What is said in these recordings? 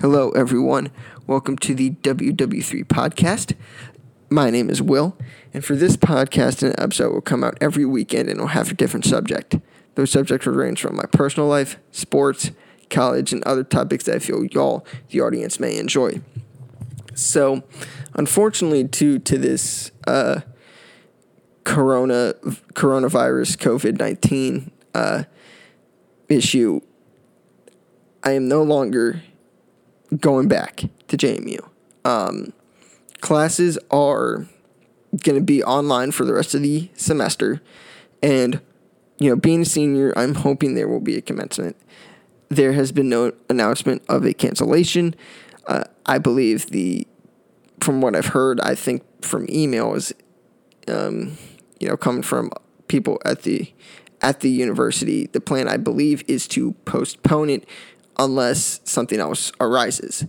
Hello, everyone. Welcome to the WW3 podcast. My name is Will, and for this podcast, an episode will come out every weekend and will have a different subject. Those subjects will range from my personal life, sports, college, and other topics that I feel y'all, the audience, may enjoy. So, unfortunately, due to this uh, corona coronavirus COVID nineteen uh, issue, I am no longer going back to JMU. Um, classes are going to be online for the rest of the semester, and you know, being a senior, I'm hoping there will be a commencement. There has been no announcement of a cancellation. Uh, I believe the, from what I've heard, I think from emails, um, you know, coming from people at the at the university, the plan I believe is to postpone it unless something else arises.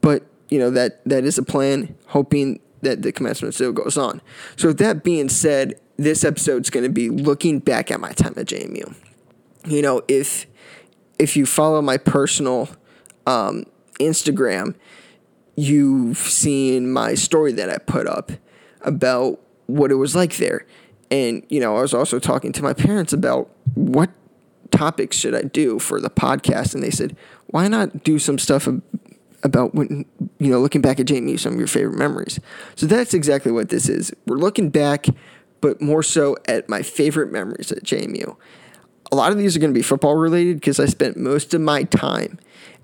But you know that that is a plan, hoping that the commencement still goes on. So with that being said, this episode's going to be looking back at my time at JMU. You know, if if you follow my personal um, Instagram, you've seen my story that I put up about what it was like there. And, you know, I was also talking to my parents about what topics should I do for the podcast. And they said, why not do some stuff about when, you know, looking back at JMU, some of your favorite memories. So that's exactly what this is. We're looking back, but more so at my favorite memories at JMU. A lot of these are going to be football related because I spent most of my time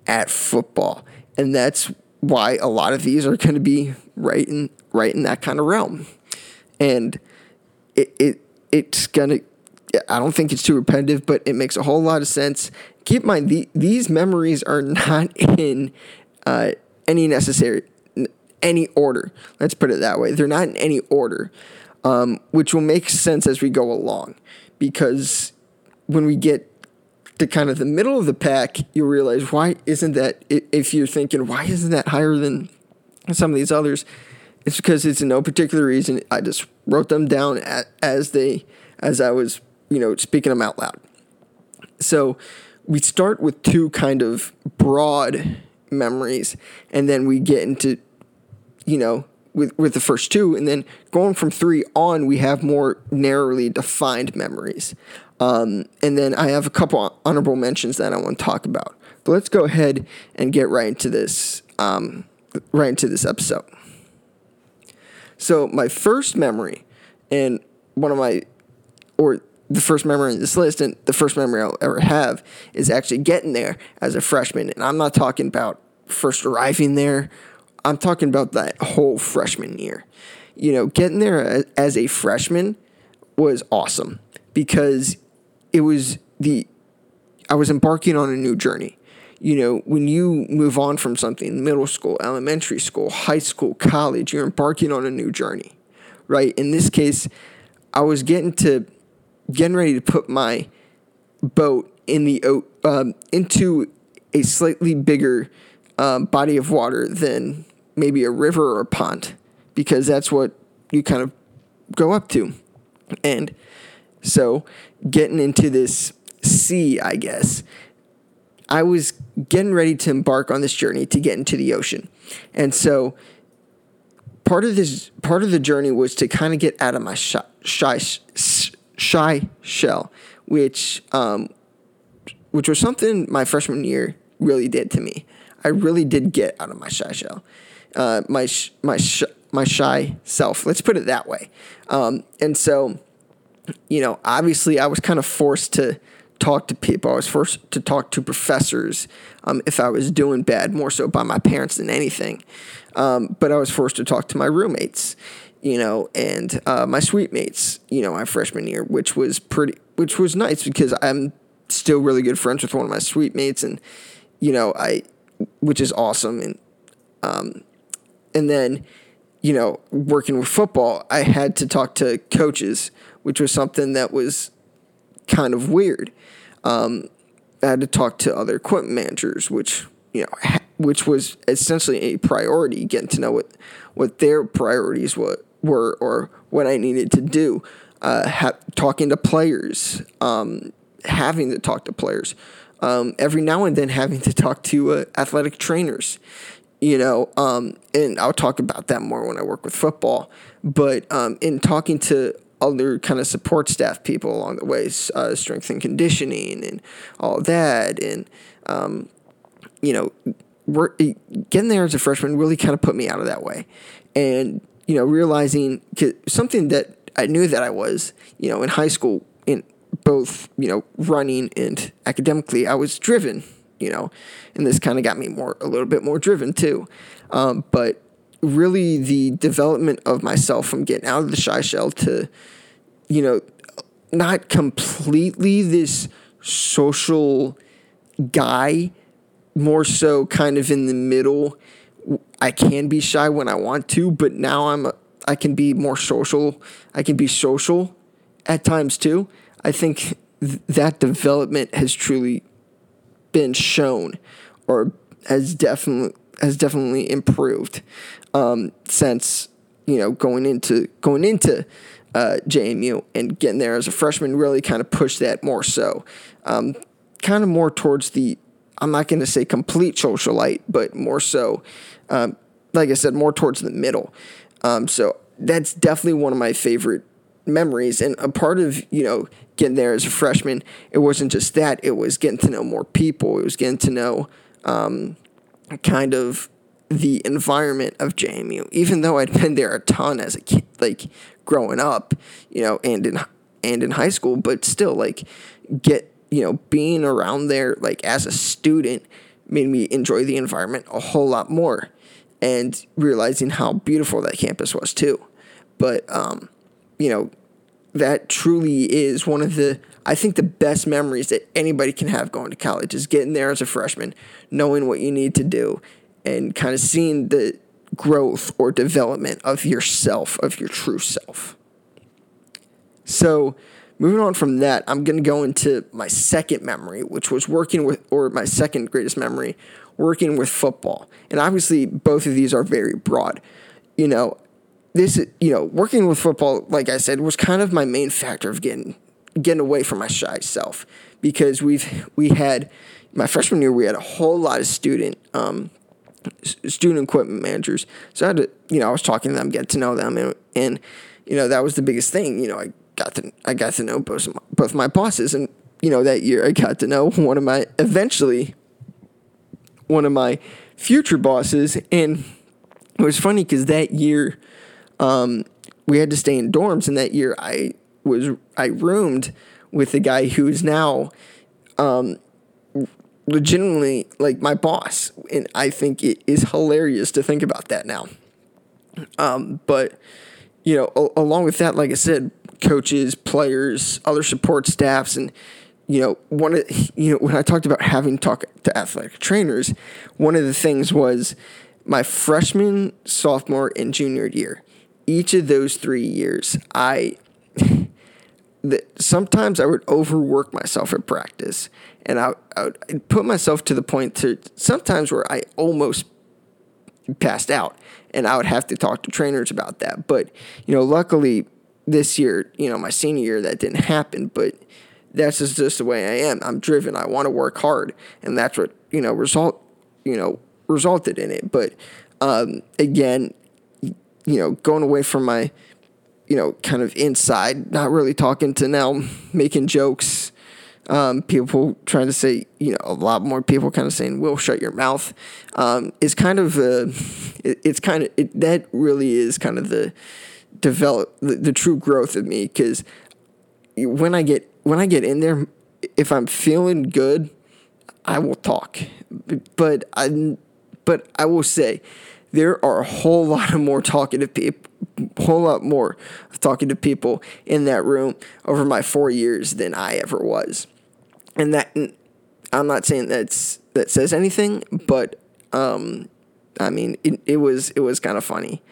at football. And that's why a lot of these are going to be right in right in that kind of realm. And it, it it's gonna I don't think it's too repetitive, but it makes a whole lot of sense. Keep in mind the, these memories are not in uh, any necessary any order. Let's put it that way. They're not in any order, um, which will make sense as we go along, because when we get to kind of the middle of the pack, you'll realize why isn't that? If you're thinking why isn't that higher than some of these others, it's because it's no particular reason. I just wrote them down as they as I was you know speaking them out loud. So we start with two kind of broad memories, and then we get into, you know, with with the first two, and then going from three on, we have more narrowly defined memories. Um, and then I have a couple honorable mentions that I want to talk about. But let's go ahead and get right into this, um, right into this episode. So my first memory, and one of my, or the first memory in this list and the first memory I'll ever have is actually getting there as a freshman. And I'm not talking about first arriving there, I'm talking about that whole freshman year. You know, getting there as a freshman was awesome because it was the, I was embarking on a new journey. You know, when you move on from something, middle school, elementary school, high school, college, you're embarking on a new journey, right? In this case, I was getting to getting ready to put my boat in the um, into a slightly bigger um, body of water than maybe a river or a pond because that's what you kind of go up to. And so getting into this sea, I guess, I was getting ready to embark on this journey to get into the ocean. And so part of this part of the journey was to kind of get out of my shy, shy shy shell, which um, which was something my freshman year really did to me. I really did get out of my shy shell, uh, my sh- my sh- my shy self. Let's put it that way. Um, and so, you know, obviously, I was kind of forced to talk to people. I was forced to talk to professors um, if I was doing bad, more so by my parents than anything. Um, but I was forced to talk to my roommates you know, and uh, my suite mates, you know, my freshman year, which was pretty, which was nice because I'm still really good friends with one of my suite mates, and you know, I, which is awesome, and um, and then, you know, working with football, I had to talk to coaches, which was something that was kind of weird. Um, I had to talk to other equipment managers, which you know, which was essentially a priority, getting to know what what their priorities were were or what I needed to do. Uh, ha- talking to players, um, having to talk to players, um, every now and then having to talk to uh, athletic trainers, you know, um, and I'll talk about that more when I work with football. But um, in talking to other kind of support staff people along the way, uh, strength and conditioning and all that, and um, you know, getting there as a freshman really kind of put me out of that way, and you know, realizing something that I knew that I was, you know, in high school in both you know running and academically, I was driven, you know, and this kind of got me more a little bit more driven too, um, but really the development of myself from getting out of the shy shell to, you know, not completely this social guy, more so kind of in the middle. I can be shy when I want to, but now I'm I can be more social. I can be social at times too. I think th- that development has truly been shown or has definitely has definitely improved um, since you know going into going into uh, JMU and getting there as a freshman really kind of pushed that more so, um, kind of more towards the I'm not going to say complete socialite, but more so, um, like I said, more towards the middle. Um, so that's definitely one of my favorite memories. And a part of you know getting there as a freshman it wasn't just that it was getting to know more people. It was getting to know um, kind of the environment of JMU, even though I'd been there a ton as a kid, like growing up, you know, and in and in high school, but still, like, get you know, being around there, like as a student, made me enjoy the environment a whole lot more, and realizing how beautiful that campus was too. But um, you know, that truly is one of the I think the best memories that anybody can have going to college is getting there as a freshman, knowing what you need to do, and kind of seeing the growth or development of yourself, of your true self. So, moving on from that, I'm going to go into my second memory, which was working with, or my second greatest memory, working with football. And obviously, both of these are very broad. You know, this, you know, working with football, like I said, was kind of my main factor of getting getting away from my shy self because we've we had my freshman year we had a whole lot of student um, student equipment managers. So I had to, you know, I was talking to them, get to know them, and, and you know that was the biggest thing. You know, I got to I got to know both my, both my bosses, and you know that year I got to know one of my eventually one of my future bosses, and it was funny because that year um, we had to stay in dorms, and that year I was I roomed with the guy who's now um, legitimately like my boss, and I think it is hilarious to think about that now. Um, but you know, along with that, like I said, coaches, players, other support staffs, and you know, one of you know when I talked about having talk to athletic trainers, one of the things was my freshman, sophomore, and junior year. Each of those three years, I that sometimes I would overwork myself at practice, and I, I would put myself to the point to sometimes where I almost passed out, and I would have to talk to trainers about that. But you know, luckily this year, you know, my senior year, that didn't happen. But that's just, just the way I am. I'm driven. I want to work hard, and that's what you know result you know resulted in it. But um, again, you know, going away from my you know, kind of inside, not really talking to now, making jokes. Um, people trying to say, you know, a lot more people kind of saying, "Will shut your mouth." Um, is kind of a, it, it's kind of it, that really is kind of the develop the, the true growth of me because when I get when I get in there, if I'm feeling good, I will talk, but I but I will say there are a whole lot of more talkative people whole lot more of talking to people in that room over my four years than I ever was. And that I'm not saying that's that says anything, but um, I mean it, it was it was kind of funny.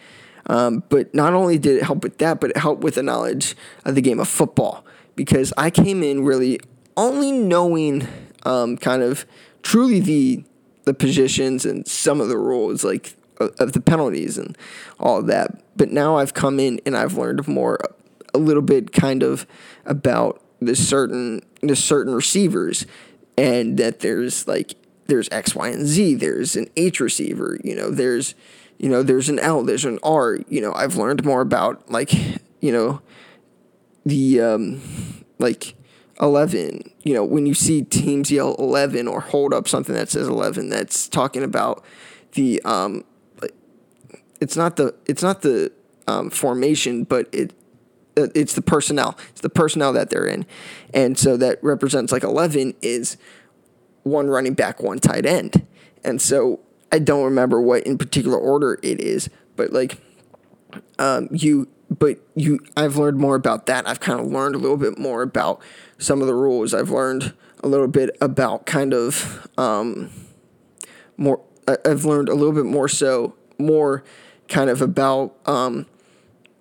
Um, but not only did it help with that, but it helped with the knowledge of the game of football because I came in really only knowing um, kind of truly the the positions and some of the rules like of the penalties and all of that. But now I've come in and I've learned more, a little bit kind of about the certain the certain receivers and that there's like there's X, Y, and Z. There's an H receiver. You know, there's you know there's an L. There's an R. You know, I've learned more about like you know the um, like 11 you know when you see teams yell 11 or hold up something that says 11 that's talking about the um it's not the it's not the um, formation but it it's the personnel it's the personnel that they're in and so that represents like 11 is one running back one tight end and so i don't remember what in particular order it is but like um, you but you I've learned more about that. I've kind of learned a little bit more about some of the rules. I've learned a little bit about kind of um, more. I've learned a little bit more so more kind of about um,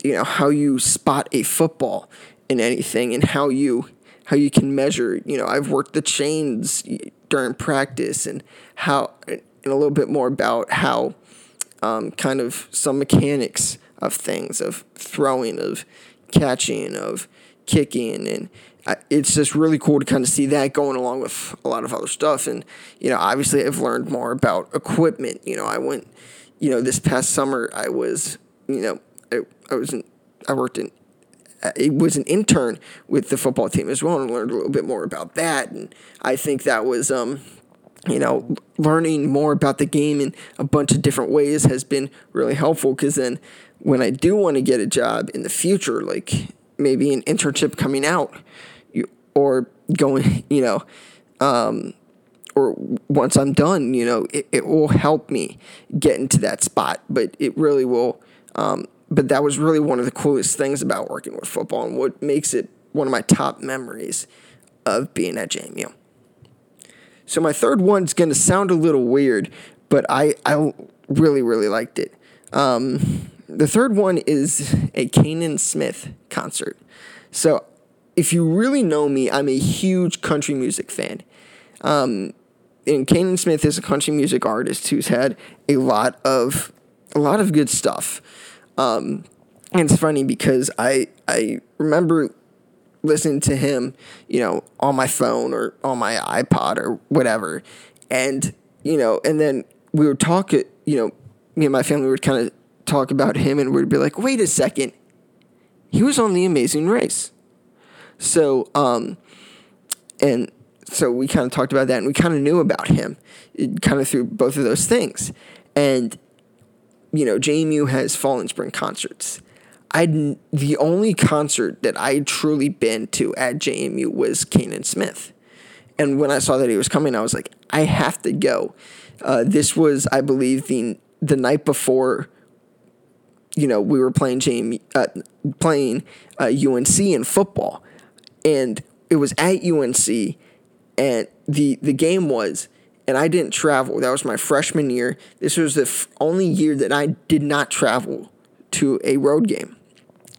you know how you spot a football in anything and how you how you can measure. You know, I've worked the chains during practice and how and a little bit more about how um, kind of some mechanics of things, of throwing, of catching, of kicking, and it's just really cool to kind of see that going along with a lot of other stuff. And you know, obviously, I've learned more about equipment. You know, I went, you know, this past summer, I was, you know, I, I was, in, I worked in. It was an intern with the football team as well, and learned a little bit more about that. And I think that was, um, you know, learning more about the game in a bunch of different ways has been really helpful because then when I do want to get a job in the future, like maybe an internship coming out or going, you know, um, or once I'm done, you know, it, it will help me get into that spot. But it really will. Um, but that was really one of the coolest things about working with football and what makes it one of my top memories of being at JMU. So my third one's going to sound a little weird, but I, I really, really liked it. Um, the third one is a Canaan Smith concert. So, if you really know me, I'm a huge country music fan. Um, and Canaan Smith is a country music artist who's had a lot of a lot of good stuff. Um, and it's funny because I I remember listening to him, you know, on my phone or on my iPod or whatever, and you know, and then we would talk. You know, me and my family would kind of talk about him and we'd be like, wait a second, he was on the Amazing Race. So, um, and so we kind of talked about that and we kind of knew about him kind of through both of those things. And, you know, JMU has Fall and Spring concerts. I the only concert that I truly been to at JMU was Canaan Smith. And when I saw that he was coming, I was like, I have to go. Uh, this was, I believe, the the night before you know, we were playing JMU, uh, playing uh, UNC in football, and it was at UNC, and the the game was, and I didn't travel. That was my freshman year. This was the f- only year that I did not travel to a road game,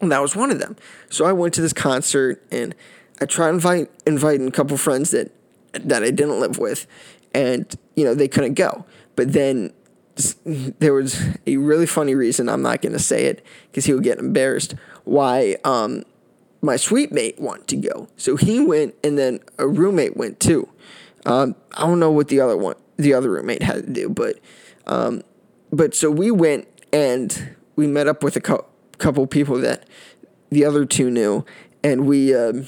and that was one of them. So I went to this concert, and I tried invite inviting a couple friends that that I didn't live with, and you know they couldn't go. But then there was a really funny reason I'm not going to say it because he would get embarrassed. Why um, my suite mate wanted to go, so he went, and then a roommate went too. Um, I don't know what the other one, the other roommate had to do, but um, but so we went and we met up with a co- couple people that the other two knew, and we. Um,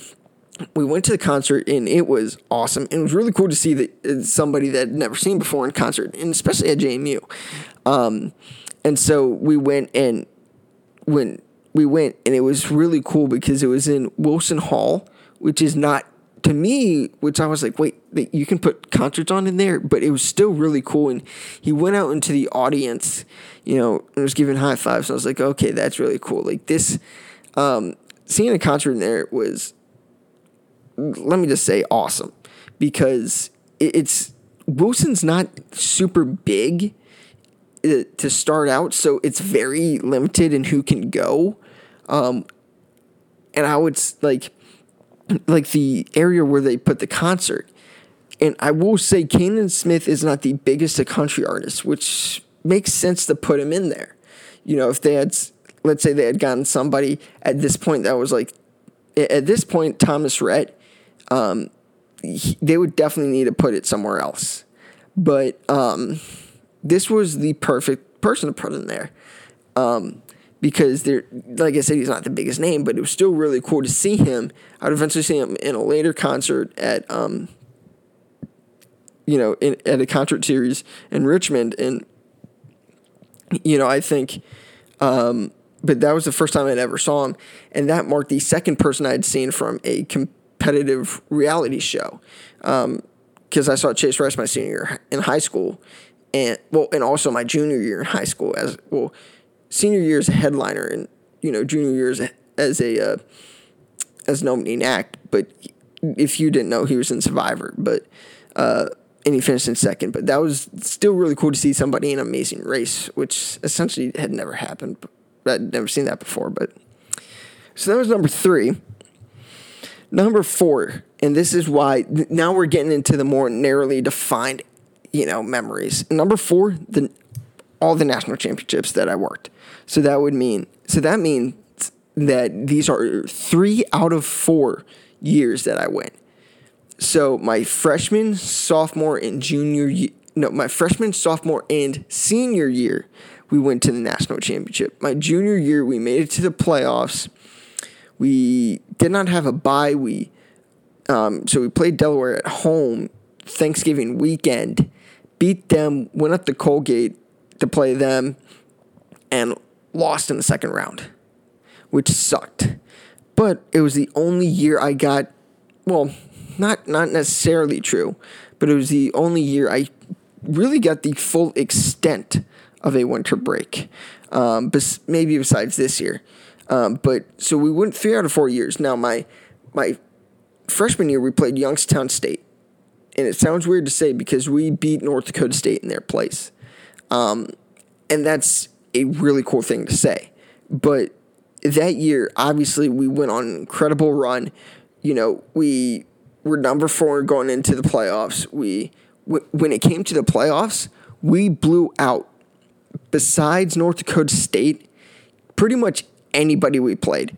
we went to the concert and it was awesome. It was really cool to see that uh, somebody that I'd never seen before in concert, and especially at JMU. Um, and so we went and when we went and it was really cool because it was in Wilson Hall, which is not to me, which I was like, wait, you can put concerts on in there, but it was still really cool. And he went out into the audience, you know, and was giving high fives. I was like, okay, that's really cool. Like this, um, seeing a concert in there was let me just say awesome because it's Wilson's not super big uh, to start out, so it's very limited in who can go. Um, and I would like like the area where they put the concert. And I will say Canaan Smith is not the biggest a country artist, which makes sense to put him in there. You know, if they had let's say they had gotten somebody at this point that was like at this point Thomas Rhett um, he, they would definitely need to put it somewhere else. But um, this was the perfect person to put in there. Um, because they're like I said, he's not the biggest name, but it was still really cool to see him. I'd eventually see him in a later concert at um, you know, in, at a concert series in Richmond, and you know, I think, um, but that was the first time I'd ever saw him, and that marked the second person I'd seen from a competitive reality show, because um, I saw Chase Rice my senior in high school, and well, and also my junior year in high school as well senior year as a headliner and you know junior year as a, as a uh, as an opening act. But if you didn't know, he was in Survivor, but uh, and he finished in second. But that was still really cool to see somebody in Amazing Race, which essentially had never happened. I'd never seen that before. But so that was number three. Number four, and this is why now we're getting into the more narrowly defined, you know, memories. Number four, the all the national championships that I worked. So that would mean so that means that these are three out of four years that I went. So my freshman, sophomore, and junior year, no, my freshman, sophomore, and senior year, we went to the national championship. My junior year, we made it to the playoffs. We did not have a bye. We um, so we played Delaware at home Thanksgiving weekend, beat them, went up to Colgate to play them, and lost in the second round, which sucked. But it was the only year I got, well, not not necessarily true, but it was the only year I really got the full extent of a winter break. Um, bes- maybe besides this year, um, but so we went three out of four years. Now my my freshman year we played Youngstown State, and it sounds weird to say because we beat North Dakota State in their place, um, and that's a really cool thing to say. But that year, obviously, we went on an incredible run. You know, we were number four going into the playoffs. We, when it came to the playoffs, we blew out. Besides North Dakota State, pretty much anybody we played.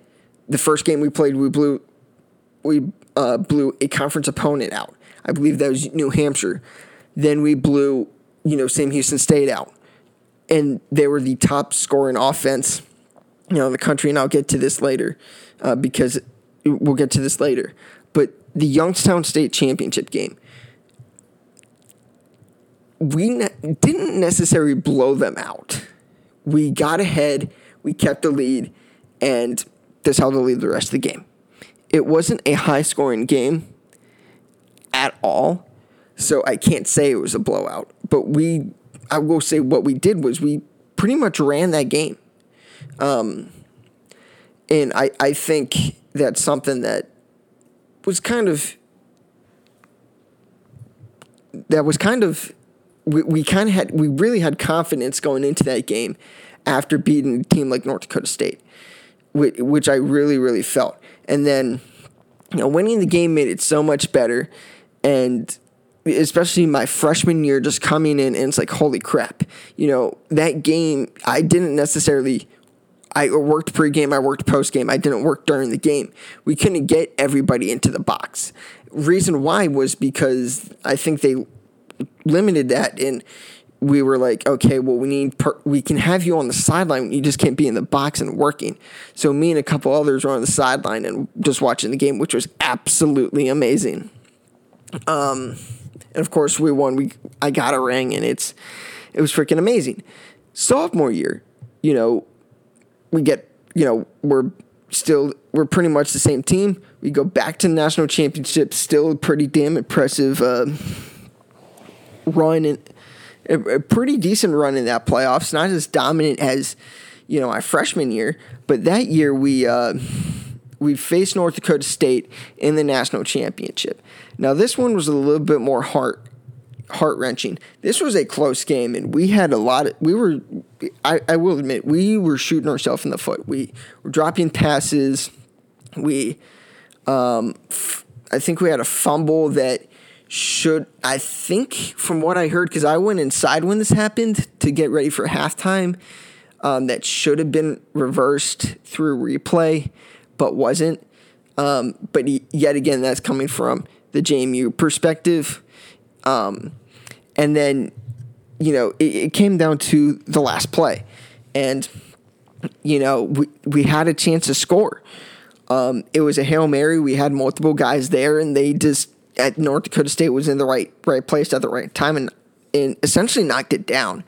The first game we played, we blew, we uh, blew a conference opponent out. I believe that was New Hampshire. Then we blew, you know, Sam Houston State out and they were the top scoring offense, you know, in the country. And I'll get to this later uh, because we'll get to this later. But the Youngstown State championship game, we ne- didn't necessarily blow them out. We got ahead, we kept the lead, and that's how they lead the rest of the game. It wasn't a high scoring game at all, so I can't say it was a blowout. But we I will say what we did was we pretty much ran that game. Um, and I, I think that's something that was kind of that was kind of we, we kind of had we really had confidence going into that game after beating a team like North Dakota State, which, which I really really felt. And then you know winning the game made it so much better and especially my freshman year just coming in and it's like holy crap you know that game i didn't necessarily i worked pregame i worked postgame i didn't work during the game we couldn't get everybody into the box reason why was because i think they limited that and we were like, okay, well, we need per- we can have you on the sideline. You just can't be in the box and working. So me and a couple others were on the sideline and just watching the game, which was absolutely amazing. Um, and of course, we won. We I got a ring, and it's it was freaking amazing. Sophomore year, you know, we get you know we're still we're pretty much the same team. We go back to the national championship, still pretty damn impressive uh, run and a, a pretty decent run in that playoffs. Not as dominant as you know my freshman year, but that year we. Uh, we faced North Dakota State in the national championship. Now this one was a little bit more heart heart wrenching. This was a close game, and we had a lot of. We were, I, I will admit, we were shooting ourselves in the foot. We were dropping passes. We, um, f- I think we had a fumble that should. I think from what I heard, because I went inside when this happened to get ready for halftime. Um, that should have been reversed through replay but wasn't. Um, but yet again, that's coming from the JMU perspective. Um, and then, you know, it, it came down to the last play. And, you know, we, we had a chance to score. Um, it was a Hail Mary. We had multiple guys there, and they just, at North Dakota State was in the right right place at the right time and, and essentially knocked it down.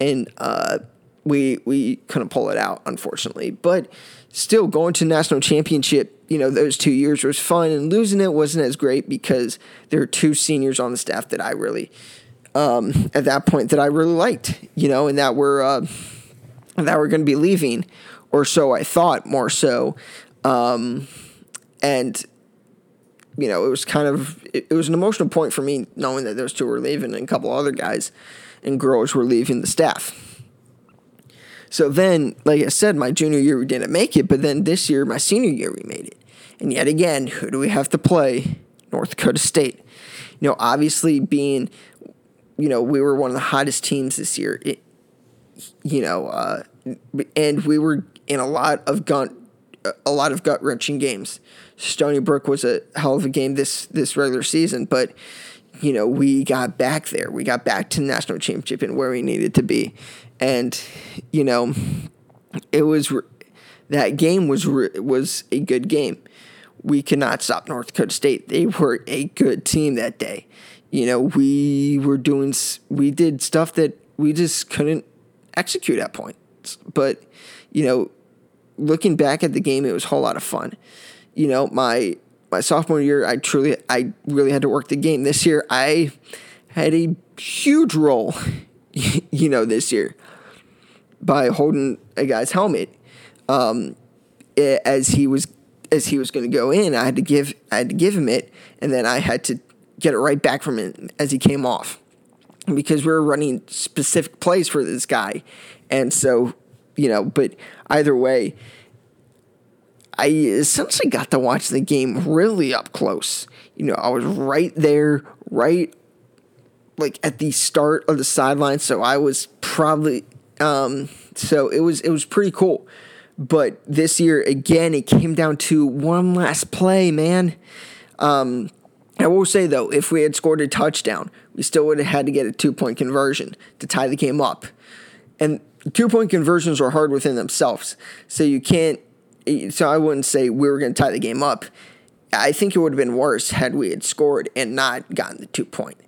And uh, we we couldn't pull it out, unfortunately. But still, going to national championship, you know, those two years was fun, and losing it wasn't as great because there were two seniors on the staff that I really, um, at that point, that I really liked, you know, and that were uh, that were going to be leaving, or so I thought, more so, um, and you know, it was kind of it, it was an emotional point for me knowing that those two were leaving and a couple other guys and girls were leaving the staff. So then, like I said, my junior year we didn't make it, but then this year, my senior year, we made it. And yet again, who do we have to play? North Dakota State. You know, obviously being, you know, we were one of the hottest teams this year. It, you know, uh, and we were in a lot of gut, a lot of gut wrenching games. Stony Brook was a hell of a game this this regular season, but you know, we got back there. We got back to the national championship and where we needed to be. And, you know, it was that game was was a good game. We could not stop North Dakota State. They were a good team that day. You know, we were doing we did stuff that we just couldn't execute at points. But, you know, looking back at the game, it was a whole lot of fun. You know, my my sophomore year, I truly, I really had to work the game. This year, I had a huge role, you know, this year by holding a guy's helmet um, as he was as he was going to go in. I had to give I had to give him it, and then I had to get it right back from him as he came off because we were running specific plays for this guy, and so you know. But either way, I essentially got to watch the game really up close. You know, I was right there, right like at the start of the sideline, so I was probably um, so it was it was pretty cool. But this year again, it came down to one last play, man. Um, I will say though, if we had scored a touchdown, we still would have had to get a two point conversion to tie the game up. And two point conversions are hard within themselves, so you can't so I wouldn't say we were going to tie the game up. I think it would have been worse had we had scored and not gotten the two point.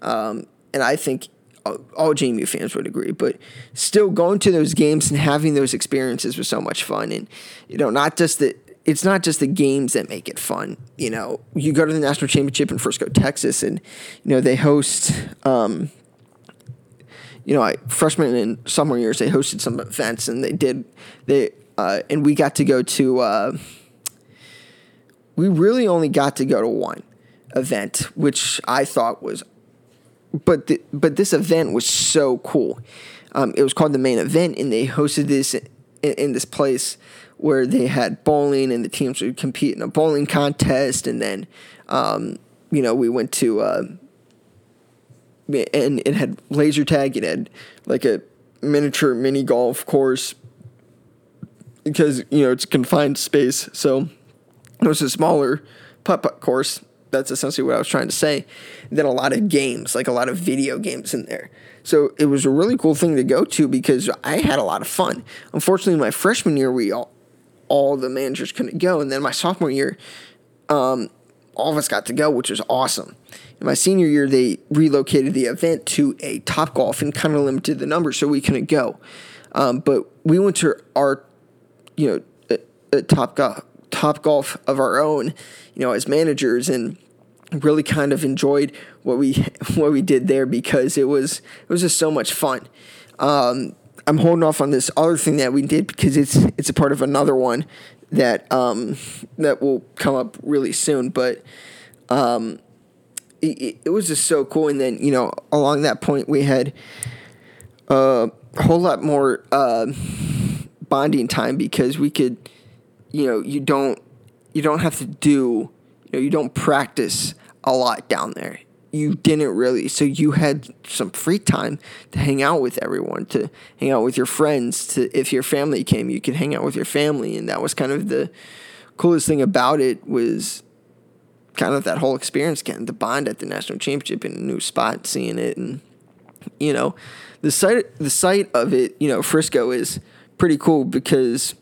Um, and I think all JMU fans would agree. But still, going to those games and having those experiences was so much fun. And you know, not just the it's not just the games that make it fun. You know, you go to the national championship in Frisco, Texas, and you know they host. Um, you know, I, freshman and summer years, they hosted some events, and they did they uh, and we got to go to. Uh, we really only got to go to one event, which I thought was, but the, but this event was so cool. Um, it was called the main event, and they hosted this in, in, this place where they had bowling, and the teams would compete in a bowling contest, and then, um, you know, we went to. Uh, and it had laser tag. It had like a miniature mini golf course because you know it's confined space. So it was a smaller putt putt course. That's essentially what I was trying to say. Then a lot of games, like a lot of video games in there. So it was a really cool thing to go to because I had a lot of fun. Unfortunately, my freshman year, we all all the managers couldn't go, and then my sophomore year, um, all of us got to go, which was awesome. In my senior year, they relocated the event to a Top Golf and kind of limited the number, so we couldn't go. Um, but we went to our you know, top golf, top golf of our own, you know, as managers, and really kind of enjoyed what we what we did there because it was it was just so much fun. Um, I'm holding off on this other thing that we did because it's it's a part of another one that um, that will come up really soon, but. Um, it, it was just so cool, and then you know along that point we had a whole lot more uh, bonding time because we could, you know, you don't you don't have to do, you know, you don't practice a lot down there. You didn't really, so you had some free time to hang out with everyone, to hang out with your friends. To if your family came, you could hang out with your family, and that was kind of the coolest thing about it was kind of that whole experience getting the bond at the national championship in a new spot, seeing it, and you know, the site the site of it, you know, Frisco is pretty cool because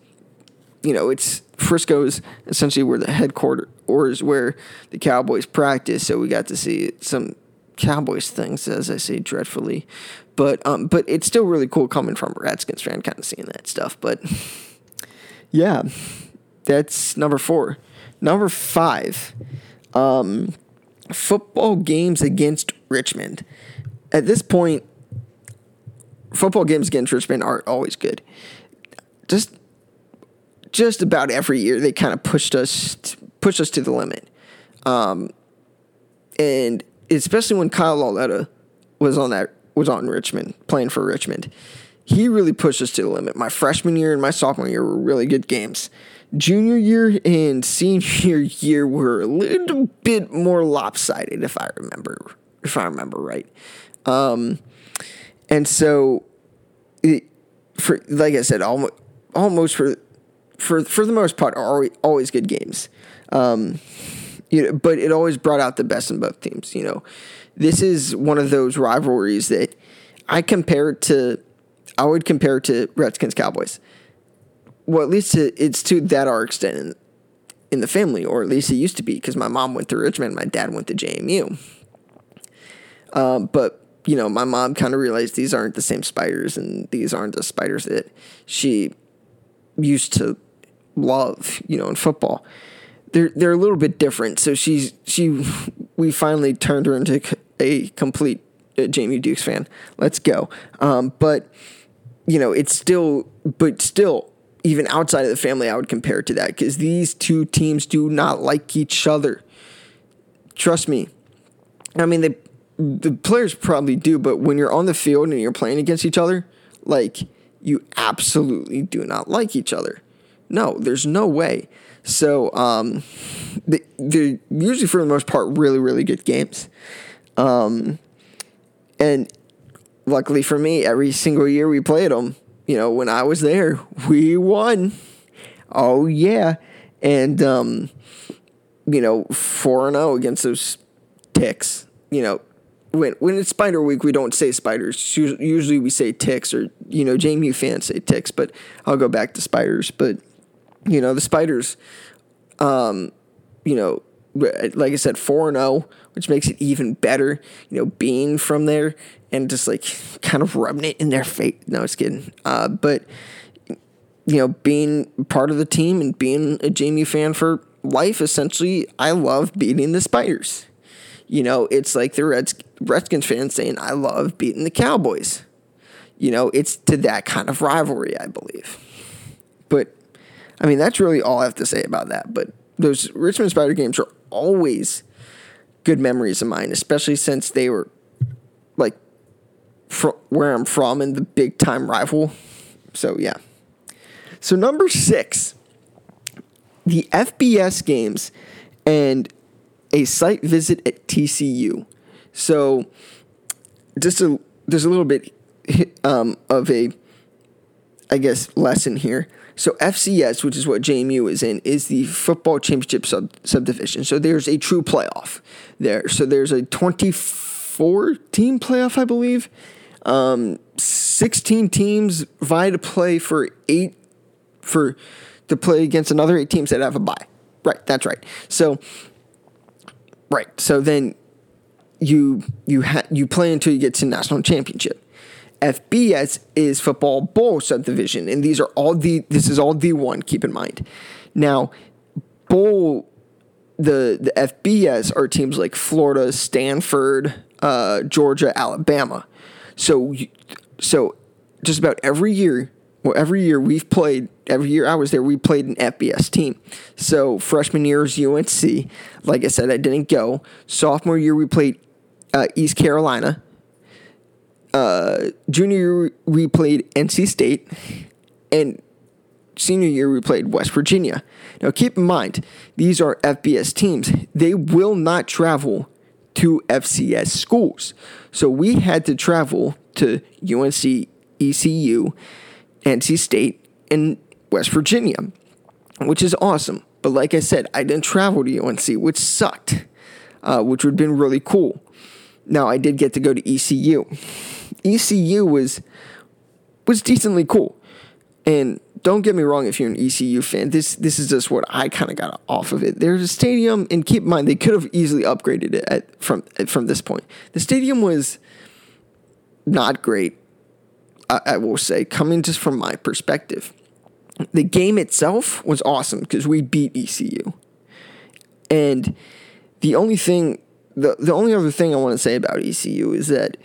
you know it's Frisco is essentially where the headquarters or is where the Cowboys practice, so we got to see some Cowboys things, as I say dreadfully, but um, but it's still really cool coming from a Redskins fan, kind of seeing that stuff. But yeah, that's number four. Number five, um, football games against Richmond. At this point, football games against Richmond are always good. Just just about every year they kind of pushed us pushed us to the limit. Um, and especially when Kyle Lauletta was on that was on Richmond playing for Richmond, he really pushed us to the limit. My freshman year and my sophomore year were really good games. Junior year and senior year were a little bit more lopsided, if I remember, if I remember right. Um, and so, it, for like I said, almost, almost for for for the most part, are always, good games. Um, you know, but it always brought out the best in both teams. You know, this is one of those rivalries that I compare to. I would compare to Redskins Cowboys well, at least it's to that our extent in, in the family, or at least it used to be, because my mom went to Richmond, my dad went to JMU. Um, but you know, my mom kind of realized these aren't the same spiders, and these aren't the spiders that she used to love. You know, in football, they're they're a little bit different. So she's she we finally turned her into a complete uh, JMU Dukes fan. Let's go. Um, but you know, it's still, but still, even outside of the family, I would compare to that because these two teams do not like each other. Trust me. I mean, they, the players probably do, but when you're on the field and you're playing against each other, like, you absolutely do not like each other. No, there's no way. So, um, they, they're usually, for the most part, really, really good games. Um, and luckily for me, every single year we played them, you know, when I was there, we won. Oh yeah, and um, you know, four and zero oh against those ticks. You know, when when it's Spider Week, we don't say spiders. Usually we say ticks, or you know, JMU fans say ticks, but I'll go back to spiders. But you know, the spiders, um, you know, like I said, four and zero, oh, which makes it even better. You know, being from there and just like kind of rubbing it in their face. No, it's kidding. Uh, but you know, being part of the team and being a Jamie fan for life, essentially, I love beating the Spiders. You know, it's like the Reds, Redskins fans saying, I love beating the Cowboys. You know, it's to that kind of rivalry, I believe. But, I mean, that's really all I have to say about that. But those Richmond Spider games are always good memories of mine, especially since they were like fr- where I'm from and the big time rival. So yeah. So number six, the FBS games and a site visit at TCU. So just a there's a little bit um, of a I guess lesson here. So FCS, which is what JMU is in, is the football championship sub subdivision. So there's a true playoff there. So there's a 24 team playoff, I believe, um, 16 teams vie to play for eight for to play against another eight teams that have a bye. Right, that's right. So, right. So then you you ha- you play until you get to national championship. FBS is football bowl subdivision, and these are all the this is all D one. Keep in mind. Now, bowl the the FBS are teams like Florida, Stanford, uh, Georgia, Alabama. So, so just about every year, well, every year we've played. Every year I was there, we played an FBS team. So freshman year was UNC. Like I said, I didn't go. Sophomore year we played uh, East Carolina. Uh, junior year we played NC State, and senior year we played West Virginia. Now keep in mind, these are FBS teams. They will not travel to FCS schools. So we had to travel to UNC, ECU, NC State, and West Virginia, which is awesome. But like I said, I didn't travel to UNC, which sucked, uh, which would have been really cool. Now I did get to go to ECU. ECU was was decently cool, and don't get me wrong if you're an ECU fan. This this is just what I kind of got off of it. There's a stadium, and keep in mind they could have easily upgraded it at, from from this point. The stadium was not great. I, I will say, coming just from my perspective, the game itself was awesome because we beat ECU, and the only thing, the the only other thing I want to say about ECU is that.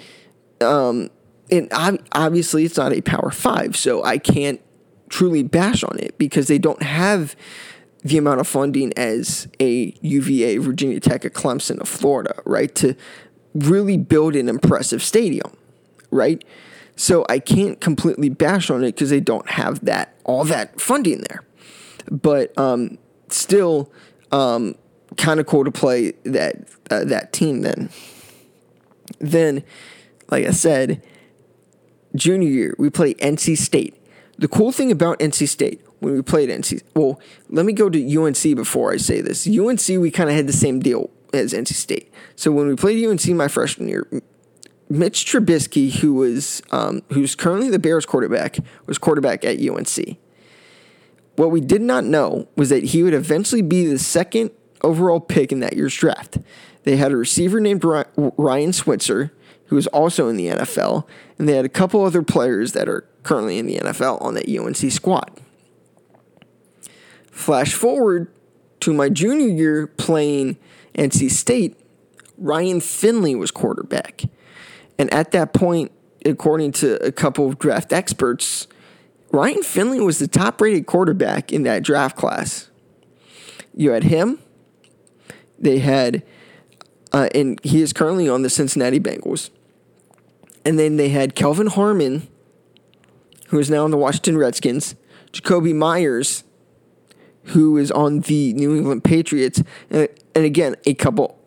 Um, and obviously it's not a power five, so I can't truly bash on it because they don't have the amount of funding as a UVA, Virginia Tech, a Clemson, a Florida, right? To really build an impressive stadium, right? So I can't completely bash on it because they don't have that all that funding there. But um, still, um, kind of cool to play that uh, that team. Then, then, like I said, junior year we play NC State. The cool thing about NC State when we played NC, well, let me go to UNC before I say this. UNC, we kind of had the same deal as NC State. So when we played UNC my freshman year, Mitch Trubisky, who was um, who's currently the Bears quarterback, was quarterback at UNC. What we did not know was that he would eventually be the second overall pick in that year's draft. They had a receiver named Ryan Switzer, who was also in the NFL, and they had a couple other players that are currently in the NFL on that UNC squad. Flash forward to my junior year playing NC State, Ryan Finley was quarterback. And at that point, according to a couple of draft experts, Ryan Finley was the top rated quarterback in that draft class. You had him, they had, uh, and he is currently on the Cincinnati Bengals. And then they had Kelvin Harmon, who is now on the Washington Redskins, Jakobi Myers, who is on the New England Patriots, and, and again, a couple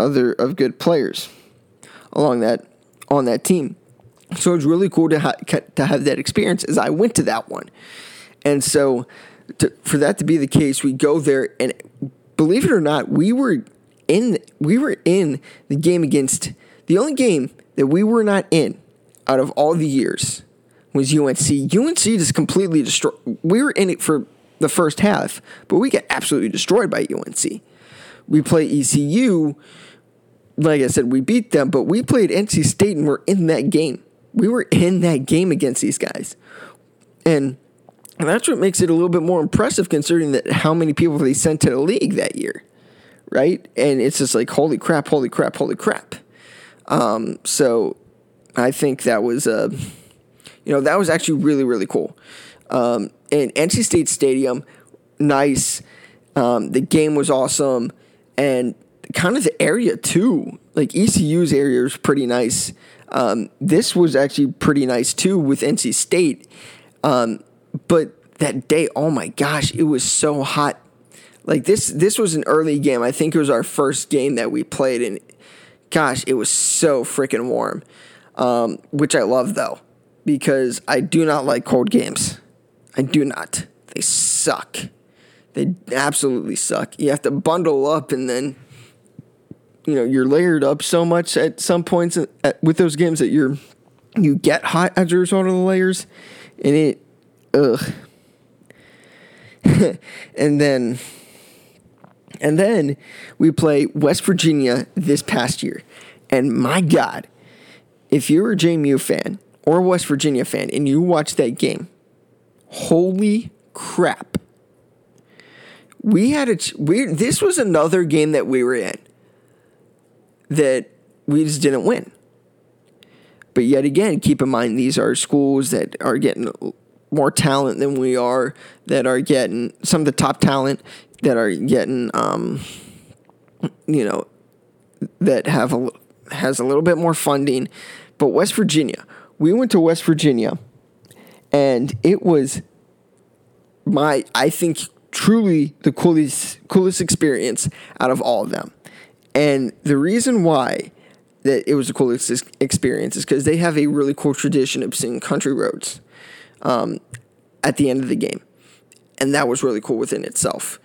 other of good players along that on that team. So it's really cool to ha- to have that experience as I went to that one, and so to, for that to be the case, we go there and believe it or not, we were in we were in the game against the only game that we were not in out of all the years was UNC. UNC just completely destroyed. We were in it for the first half, but we got absolutely destroyed by UNC. We play ECU. Like I said, we beat them, but we played NC State and we're in that game. We were in that game against these guys. And that's what makes it a little bit more impressive considering that how many people they sent to the league that year. Right? And it's just like, holy crap, holy crap, holy crap. Um, so I think that was, uh, you know, that was actually really, really cool. Um, and NC State Stadium, nice. Um, the game was awesome. And kind of the area too. Like ECU's area was pretty nice. Um, this was actually pretty nice too with NC State. Um, but that day, oh my gosh, it was so hot. Like this, this was an early game. I think it was our first game that we played, and gosh, it was so freaking warm. Um, which I love though, because I do not like cold games. I do not. They suck. They absolutely suck. You have to bundle up and then you know you're layered up so much at some points at, with those games that you're you get hot as a result of the layers, and it ugh. and then and then we play West Virginia this past year. And my God, if you're a JMU fan or a West Virginia fan and you watch that game, holy crap. We had a we this was another game that we were in that we just didn't win. But yet again, keep in mind these are schools that are getting more talent than we are, that are getting some of the top talent that are getting, um, you know, that have a has a little bit more funding. But West Virginia, we went to West Virginia, and it was my I think truly the coolest coolest experience out of all of them. And the reason why that it was the coolest experience is because they have a really cool tradition of singing country roads um, at the end of the game. and that was really cool within itself.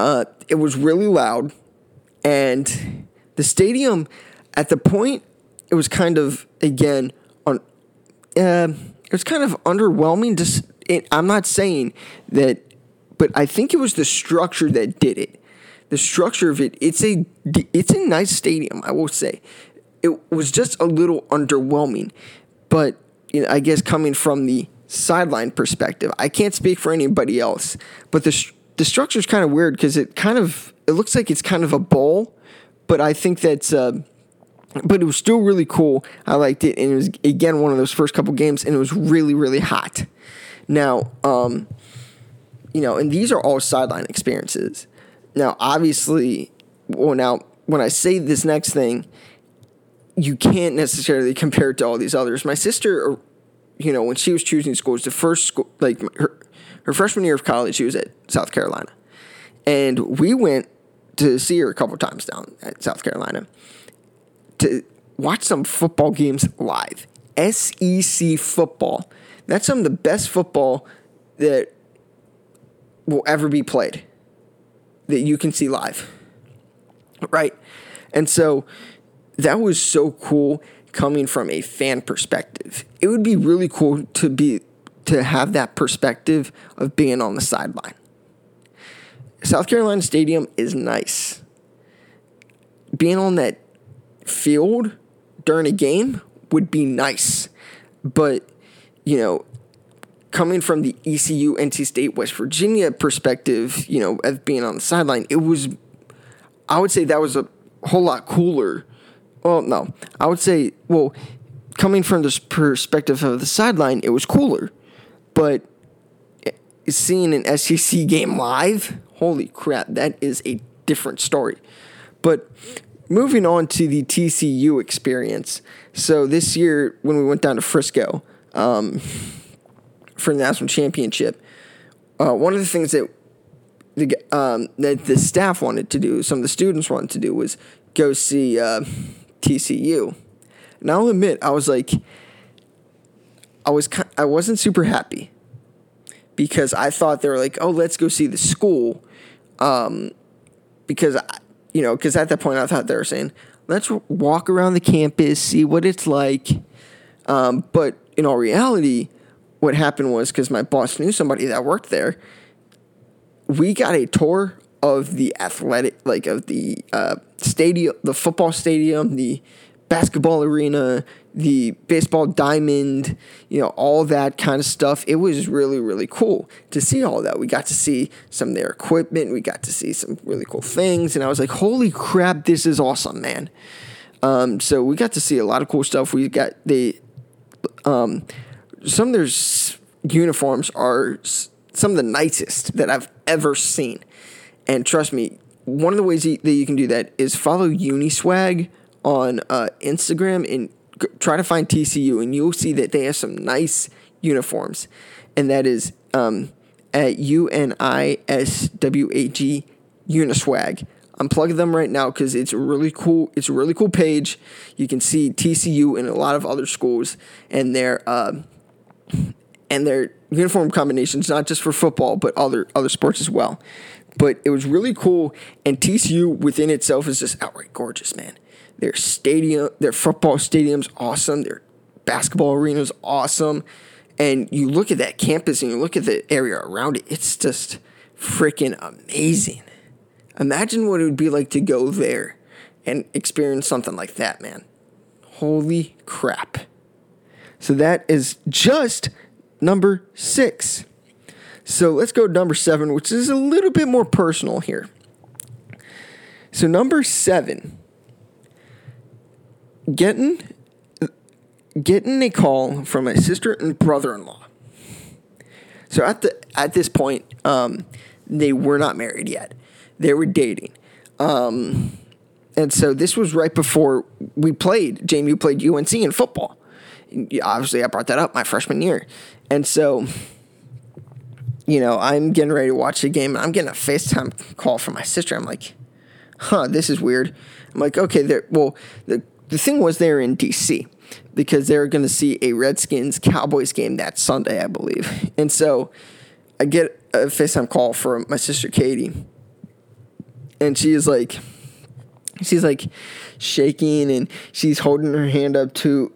Uh, it was really loud, and the stadium at the point it was kind of again on. Uh, it was kind of underwhelming. Just it, I'm not saying that, but I think it was the structure that did it. The structure of it. It's a it's a nice stadium. I will say, it was just a little underwhelming, but you know, I guess coming from the sideline perspective, I can't speak for anybody else, but the the structure is kind of weird because it kind of it looks like it's kind of a bowl, but I think that's. Uh, but it was still really cool. I liked it, and it was again one of those first couple games, and it was really really hot. Now, um, you know, and these are all sideline experiences. Now, obviously, well, now when I say this next thing, you can't necessarily compare it to all these others. My sister, you know, when she was choosing schools, the first school, like her, her freshman year of college, she was at South Carolina, and we went to see her a couple times down at South Carolina to watch some football games live. SEC football. That's some of the best football that will ever be played that you can see live. Right? And so that was so cool coming from a fan perspective. It would be really cool to be to have that perspective of being on the sideline. South Carolina Stadium is nice. Being on that field during a game would be nice. But, you know, coming from the ECU, NC State, West Virginia perspective, you know, of being on the sideline, it was, I would say that was a whole lot cooler. Well, no, I would say, well, coming from the perspective of the sideline, it was cooler. But seeing an SEC game live, holy crap, that is a different story. But moving on to the TCU experience. So this year, when we went down to Frisco um, for the national championship, uh, one of the things that the um, that the staff wanted to do, some of the students wanted to do, was go see uh, TCU. And I'll admit, I was like, I was I wasn't super happy because I thought they were like, oh, let's go see the school, um, because I, you know, because at that point I thought they were saying, let's walk around the campus, see what it's like. Um, but in all reality, what happened was because my boss knew somebody that worked there, we got a tour of the athletic, like of the uh, stadium, the football stadium, the basketball arena, the baseball diamond, you know, all that kind of stuff. It was really, really cool to see all that. We got to see some of their equipment. We got to see some really cool things. And I was like, holy crap, this is awesome, man. Um, so we got to see a lot of cool stuff. We got the, um, some of their uniforms are some of the nicest that I've ever seen. And trust me, one of the ways that you can do that is follow Uniswag on uh, Instagram and try to find TCU, and you'll see that they have some nice uniforms, and that is um, at U N I S W A G Uniswag. I'm plugging them right now because it's a really cool. It's a really cool page. You can see TCU and a lot of other schools and their uh, and their uniform combinations, not just for football but other other sports as well. But it was really cool, and TCU within itself is just outright gorgeous, man. Their stadium, their football stadium's awesome. Their basketball arena's awesome. And you look at that campus and you look at the area around it, it's just freaking amazing. Imagine what it would be like to go there and experience something like that, man. Holy crap. So that is just number six. So let's go to number seven, which is a little bit more personal here. So, number seven getting getting a call from my sister and brother-in-law. So at the at this point, um, they were not married yet. They were dating. Um, and so this was right before we played. JMU played UNC in football. Obviously, I brought that up my freshman year. And so, you know, I'm getting ready to watch the game, and I'm getting a FaceTime call from my sister. I'm like, huh, this is weird. I'm like, okay, there. Well, the the thing was they're in DC because they're going to see a Redskins Cowboys game that Sunday, I believe. And so I get a FaceTime call from my sister Katie, and she is like, she's like shaking and she's holding her hand up to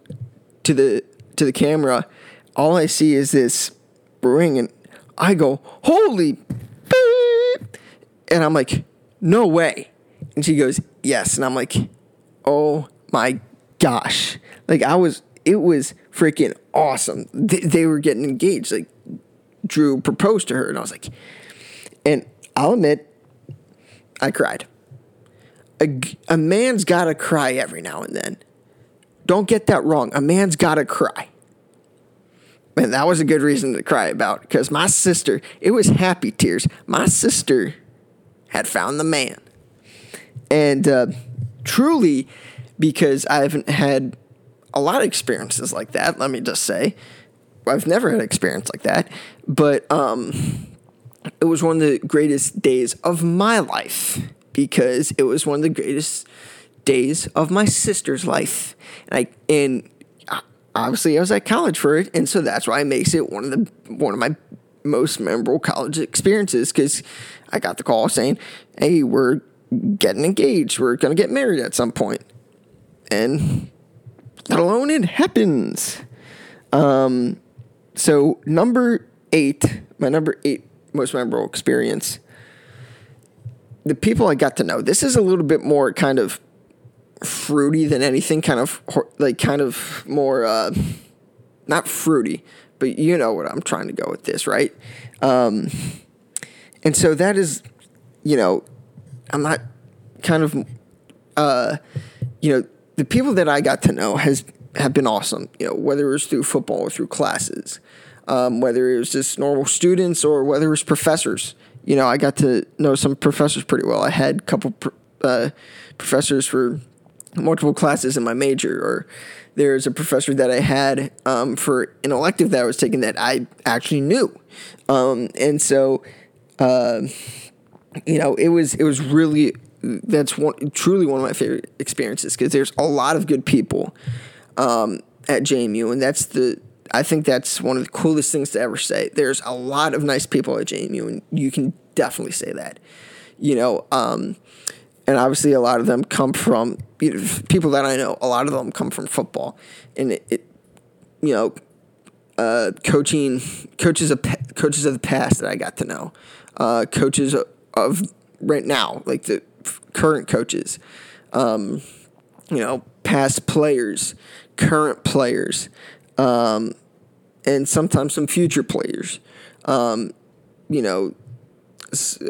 to the to the camera. All I see is this ring, and I go, "Holy!" Beep. And I'm like, "No way!" And she goes, "Yes," and I'm like, "Oh my gosh!" Like I was, it was freaking awesome. They, they were getting engaged. Like Drew proposed to her, and I was like, and I'll admit, I cried. A, a man's got to cry every now and then. Don't get that wrong. A man's got to cry. And that was a good reason to cry about because my sister, it was happy tears. My sister had found the man. And uh, truly, because I haven't had a lot of experiences like that, let me just say, I've never had an experience like that, but um, it was one of the greatest days of my life because it was one of the greatest days of my sister's life. And I and obviously I was at college for it, and so that's why it makes it one of the one of my most memorable college experiences because I got the call saying, "Hey, we're getting engaged. We're gonna get married at some point," and let alone it happens. Um, so number eight, my number eight most memorable experience. The people I got to know. This is a little bit more kind of fruity than anything. Kind of like kind of more uh, not fruity, but you know what I'm trying to go with this, right? Um, and so that is, you know, I'm not kind of, uh, you know, the people that I got to know has have been awesome. You know, whether it was through football or through classes, um, whether it was just normal students or whether it was professors. You know, I got to know some professors pretty well. I had a couple uh, professors for multiple classes in my major, or there's a professor that I had um, for an elective that I was taking that I actually knew, um, and so uh, you know it was it was really that's one truly one of my favorite experiences because there's a lot of good people um, at JMU, and that's the I think that's one of the coolest things to ever say. There's a lot of nice people at JMU, and you can definitely say that. You know, um, and obviously a lot of them come from you know, people that I know. A lot of them come from football, and it, it you know, uh, coaching coaches of coaches of the past that I got to know, uh, coaches of, of, right now, like the current coaches, um, you know, past players, current players, um, and sometimes some future players. Um, you know,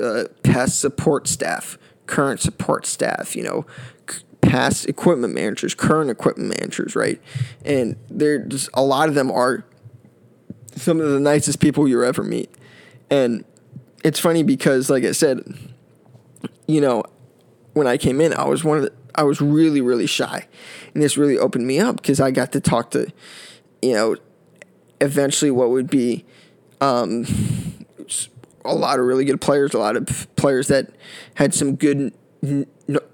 uh, past support staff, current support staff. You know, past equipment managers, current equipment managers, right? And there's a lot of them are some of the nicest people you'll ever meet. And it's funny because, like I said, you know, when I came in, I was one of the, I was really, really shy. And this really opened me up because I got to talk to, you know, eventually what would be um, a lot of really good players, a lot of players that had some good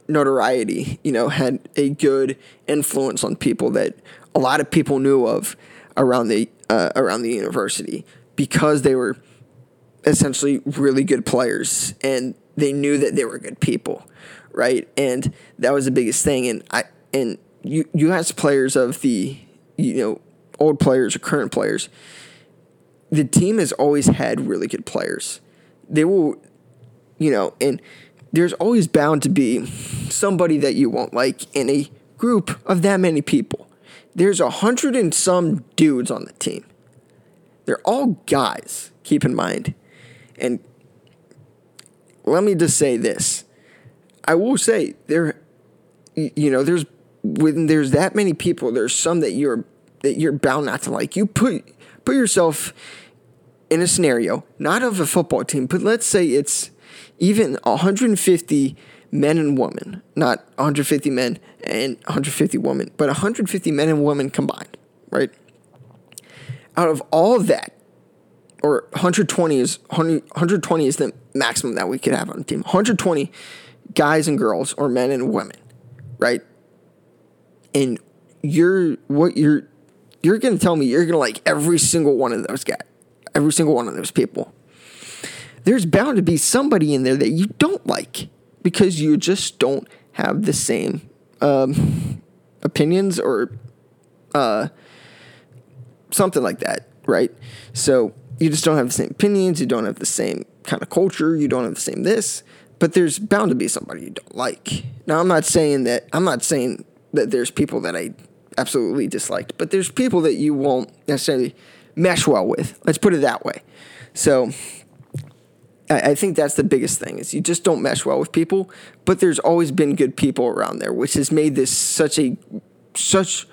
notoriety, you know, had a good influence on people that a lot of people knew of around the uh, around the university because they were essentially really good players and they knew that they were good people, right? And that was the biggest thing. And I and you you ask players of the you know old players or current players, the team has always had really good players. They will, you know, and there's always bound to be somebody that you won't like in a group of that many people. There's a hundred and some dudes on the team. They're all guys, keep in mind. And let me just say this. I will say there you know, there's when there's that many people, there's some that you're that you're bound not to like. You put put yourself in a scenario, not of a football team, but let's say it's even 150 men and women, not 150 men and 150 women, but 150 men and women combined, right? Out of all of that, or 120 is 120 is the maximum that we could have on the team. 120 guys and girls, or men and women, right? And you're what you're you're going to tell me you're going to like every single one of those guys, every single one of those people. there's bound to be somebody in there that you don't like because you just don't have the same um, opinions or uh, something like that, right? So you just don't have the same opinions, you don't have the same kind of culture, you don't have the same this, but there's bound to be somebody you don't like. Now, I'm not saying that, I'm not saying that there's people that I absolutely disliked, but there's people that you won't necessarily mesh well with. Let's put it that way. So, I, think that's the biggest thing is you just don't mesh well with people, but there's always been good people around there, which has made this such a such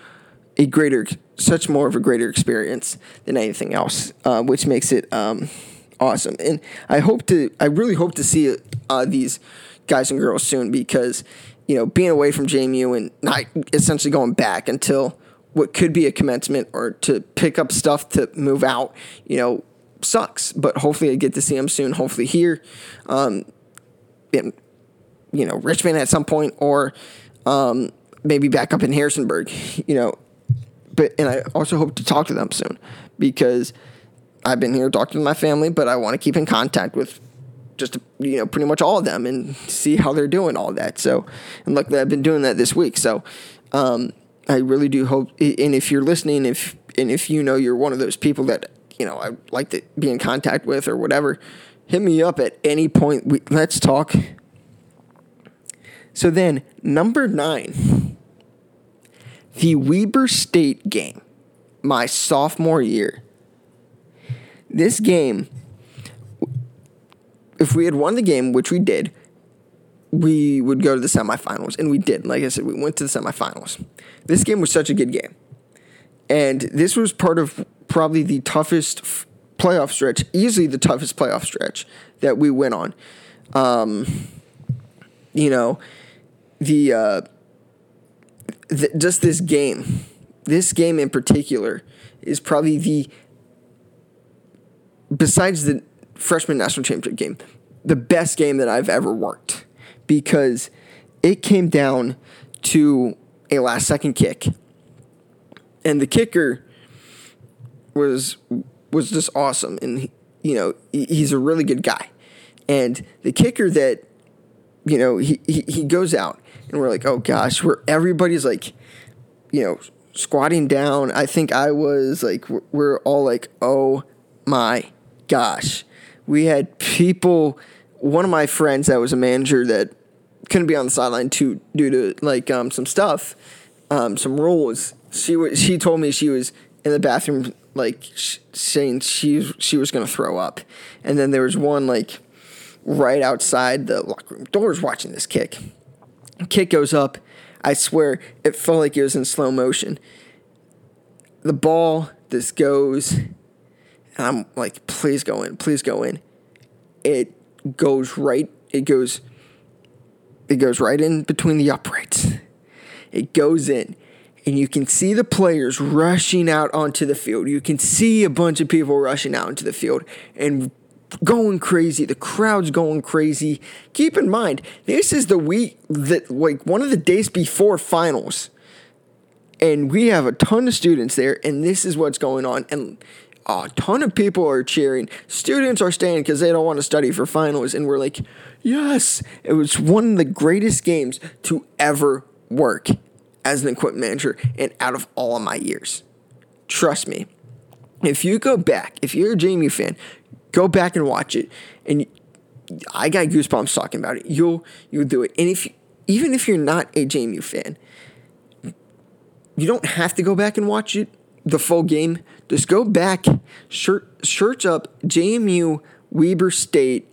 a greater such more of a greater experience than anything else, uh, which makes it um, awesome. And I hope to I really hope to see uh, these guys and girls soon because you know being away from JMU and not essentially going back until what could be a commencement or to pick up stuff to move out, you know, sucks. But hopefully, I get to see him soon. Hopefully, here, um, in you know Richmond at some point, or um, maybe back up in Harrisonburg. You know, but and I also hope to talk to them soon because I've been here talking to my family, but I want to keep in contact with just you know pretty much all of them and see how they're doing all that. So, and luckily I've been doing that this week. So, um, I really do hope. And if you're listening, if and if you know you're one of those people that you know, I'd like to be in contact with or whatever, hit me up at any point. We, let's talk. So then, number nine, the Weber State game, my sophomore year. This game, if we had won the game, which we did, we would go to the semifinals, and we did. Like I said, we went to the semifinals. This game was such a good game. And this was part of probably the toughest f- playoff stretch, easily the toughest playoff stretch that we went on. Um, you know, the, uh, just this game, this game in particular, is probably the besides the freshman national championship game, the best game that I've ever worked because it came down to a last second kick. And the kicker was was just awesome, and he, you know he's a really good guy, and the kicker that you know he, he he goes out, and we're like, oh gosh, where everybody's like, you know, squatting down. I think I was like, we're all like, oh my gosh, we had people. One of my friends that was a manager that couldn't be on the sideline to due to like um, some stuff, um, some rules she was she told me she was in the bathroom like sh- saying she she was gonna throw up, and then there was one like right outside the locker room doors watching this kick. Kick goes up. I swear it felt like it was in slow motion. The ball this goes, and I'm like, please go in, please go in. It goes right. It goes. It goes right in between the uprights. It goes in and you can see the players rushing out onto the field. You can see a bunch of people rushing out into the field and going crazy. The crowd's going crazy. Keep in mind, this is the week that like one of the days before finals. And we have a ton of students there, and this is what's going on. And a ton of people are cheering. Students are staying because they don't want to study for finals. And we're like, yes, it was one of the greatest games to ever work as an equipment manager and out of all of my years. Trust me. If you go back, if you're a JMU fan, go back and watch it. And I got goosebumps talking about it. You'll you'll do it. And if even if you're not a JMU fan, you don't have to go back and watch it the full game. Just go back, search up JMU Weber State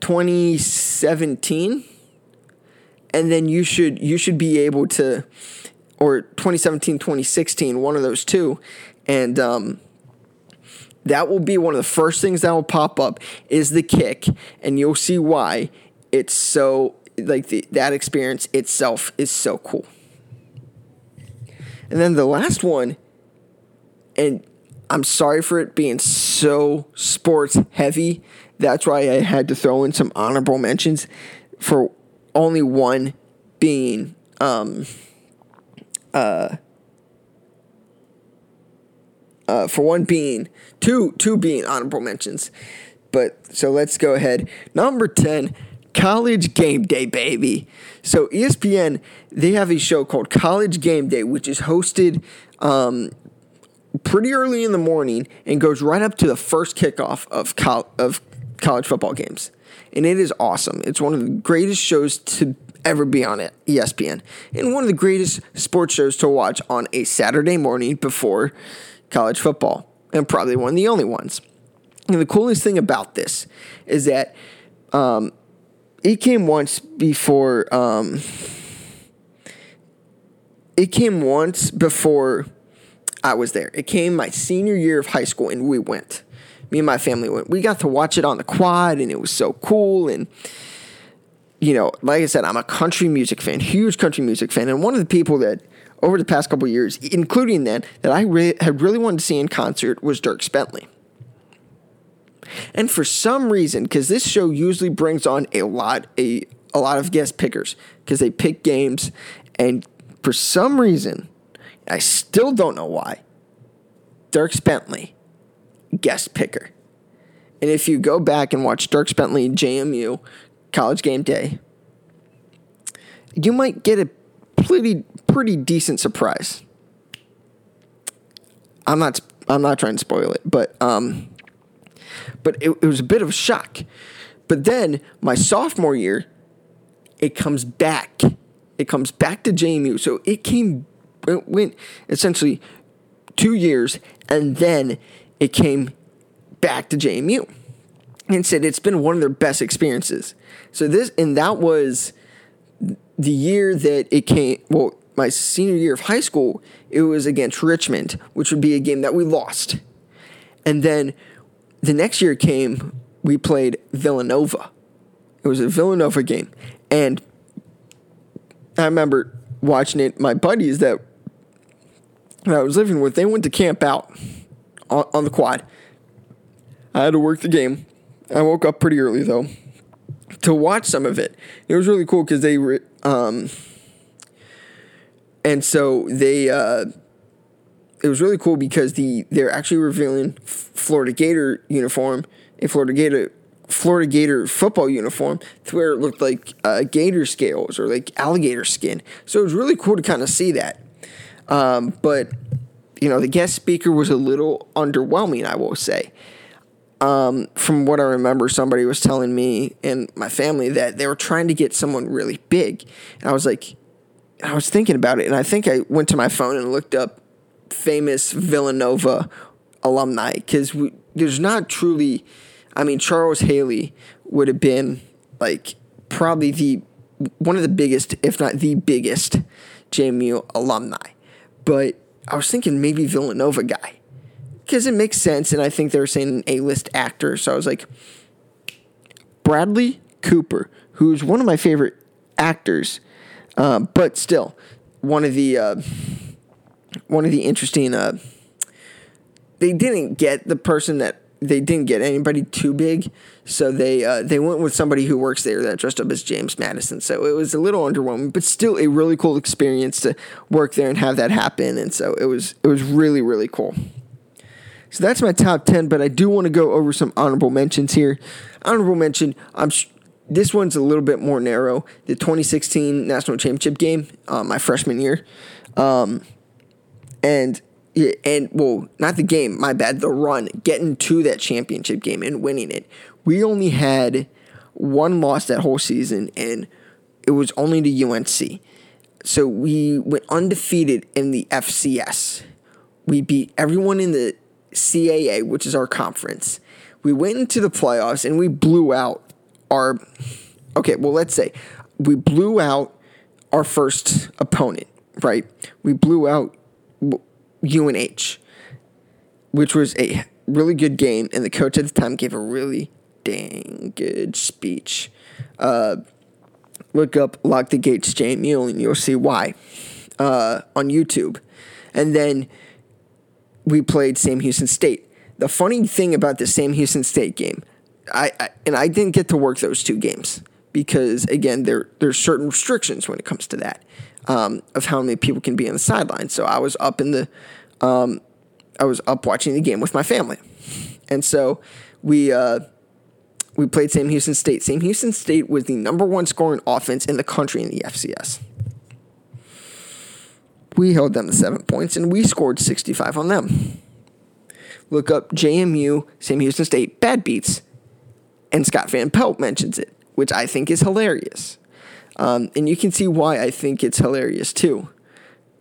2017 and then you should you should be able to or 2017 2016 one of those two. And um, that will be one of the first things that will pop up is the kick and you'll see why it's so like the, that experience itself is so cool. And then the last one and i'm sorry for it being so sports heavy that's why i had to throw in some honorable mentions for only one being um, uh, uh, for one being two two being honorable mentions. But so let's go ahead. Number 10, College Game Day, baby. So ESPN, they have a show called College Game Day, which is hosted um, pretty early in the morning and goes right up to the first kickoff of col- of college football games. And it is awesome. It's one of the greatest shows to ever be on it, ESPN, and one of the greatest sports shows to watch on a Saturday morning before college football, and probably one of the only ones. And the coolest thing about this is that um, it came once before. Um, it came once before I was there. It came my senior year of high school, and we went. Me and my family went. We got to watch it on the quad, and it was so cool. And you know, like I said, I'm a country music fan, huge country music fan, and one of the people that over the past couple years, including then, that I re- had really wanted to see in concert was Dierks Bentley. And for some reason, because this show usually brings on a lot a a lot of guest pickers because they pick games, and for some reason, I still don't know why. Dierks Bentley, guest picker. And if you go back and watch Dierks Bentley JMU college game day, you might get a pretty pretty decent surprise. I'm not I'm not trying to spoil it, but um but it, it was a bit of a shock. But then my sophomore year, it comes back. It comes back to JMU. So it came it went essentially two years and then it came back to JMU and said it's been one of their best experiences. So this and that was the year that it came. Well, my senior year of high school, it was against Richmond, which would be a game that we lost. And then the next year came, we played Villanova. It was a Villanova game, and I remember watching it. My buddies that I was living with, they went to camp out on, on the quad. I had to work the game. I woke up pretty early though to watch some of it. It was really cool because they were, um, and so they, uh, it was really cool because the they're actually revealing Florida Gator uniform, a Florida Gator Florida Gator football uniform to where it looked like uh, gator scales or like alligator skin. So it was really cool to kind of see that. Um, but you know, the guest speaker was a little underwhelming, I will say. Um, from what I remember, somebody was telling me and my family that they were trying to get someone really big. And I was like, I was thinking about it, and I think I went to my phone and looked up famous Villanova alumni because there's not truly, I mean, Charles Haley would have been like probably the one of the biggest, if not the biggest, JMU alumni. But I was thinking maybe Villanova guy because it makes sense. And I think they were saying an A list actor. So I was like, Bradley Cooper, who's one of my favorite actors, uh, but still one of the uh, one of the interesting. Uh, they didn't get the person that they didn't get anybody too big, so they uh, they went with somebody who works there that dressed up as James Madison. So it was a little underwhelming, but still a really cool experience to work there and have that happen. And so it was it was really really cool. So that's my top 10, but I do want to go over some honorable mentions here. Honorable mention, I'm sh- this one's a little bit more narrow. The 2016 National Championship game, uh, my freshman year. Um, and and well, not the game, my bad, the run, getting to that championship game and winning it. We only had one loss that whole season, and it was only to UNC. So we went undefeated in the FCS. We beat everyone in the CAA, which is our conference. We went into the playoffs and we blew out our. Okay, well, let's say we blew out our first opponent, right? We blew out UNH, which was a really good game, and the coach at the time gave a really dang good speech. Uh, look up Lock the Gates JMU and you'll see why uh, on YouTube. And then we played Sam Houston State. The funny thing about the Sam Houston State game, I, I and I didn't get to work those two games because again there there's certain restrictions when it comes to that um, of how many people can be on the sideline. So I was up in the um, I was up watching the game with my family, and so we uh, we played Sam Houston State. Sam Houston State was the number one scoring offense in the country in the FCS. We held them to seven points, and we scored 65 on them. Look up JMU, Sam Houston State, bad beats, and Scott Van Pelt mentions it, which I think is hilarious. Um, and you can see why I think it's hilarious too.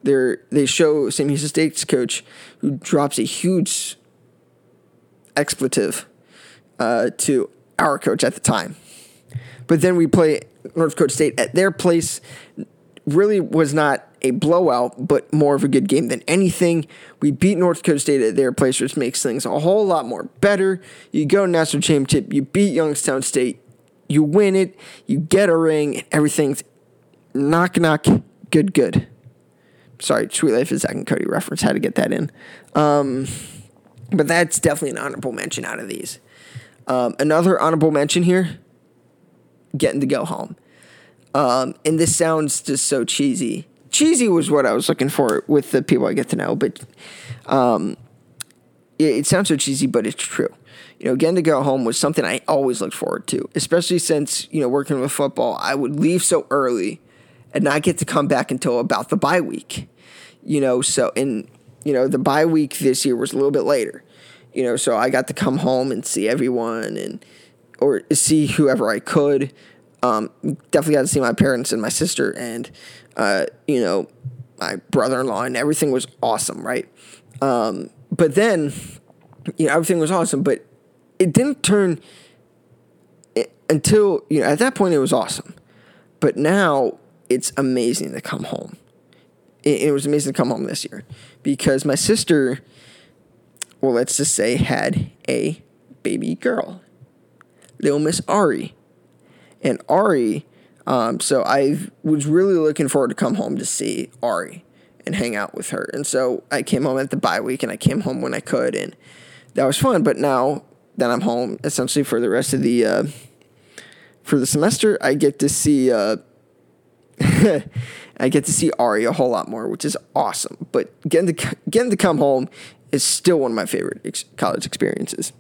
They they show Sam Houston State's coach who drops a huge expletive uh, to our coach at the time. But then we play North Dakota State at their place. Really was not a blowout, but more of a good game than anything. We beat North Dakota State at their place, which makes things a whole lot more better. You go national championship, you beat Youngstown State, you win it, you get a ring, and everything's knock knock good good. Sorry, Suite Life is Zack and Cody reference. Had to get that in. Um, but that's definitely an honorable mention out of these. Um, another honorable mention here getting to go home. Um, and this sounds just so cheesy. Cheesy was what I was looking for with the people I get to know, but um, it, it sounds so cheesy, but it's true. You know, getting to go home was something I always looked forward to, especially since, you know, working with football, I would leave so early and not get to come back until about the bye week. You know, so, and, you know, the bye week this year was a little bit later you know, so I got to come home and see everyone and or see whoever I could. Um, definitely got to see my parents and my sister and uh, you know my brother-in-law and everything was awesome, right? Um, but then you know everything was awesome, but it didn't turn it, until you know at that point it was awesome, but now it's amazing to come home. It, it was amazing to come home this year because my sister well, let's just say, had a baby girl, little Miss Ari. And Ari, um, so I was really looking forward to come home to see Ari and hang out with her. And so I came home at the bye week and I came home when I could, and that was fun. But now that I'm home, essentially for the rest of the uh, for the semester, I get to see uh, I get to see Ari a whole lot more, which is awesome. But getting to getting to come home is still one of my favorite ex- college experiences.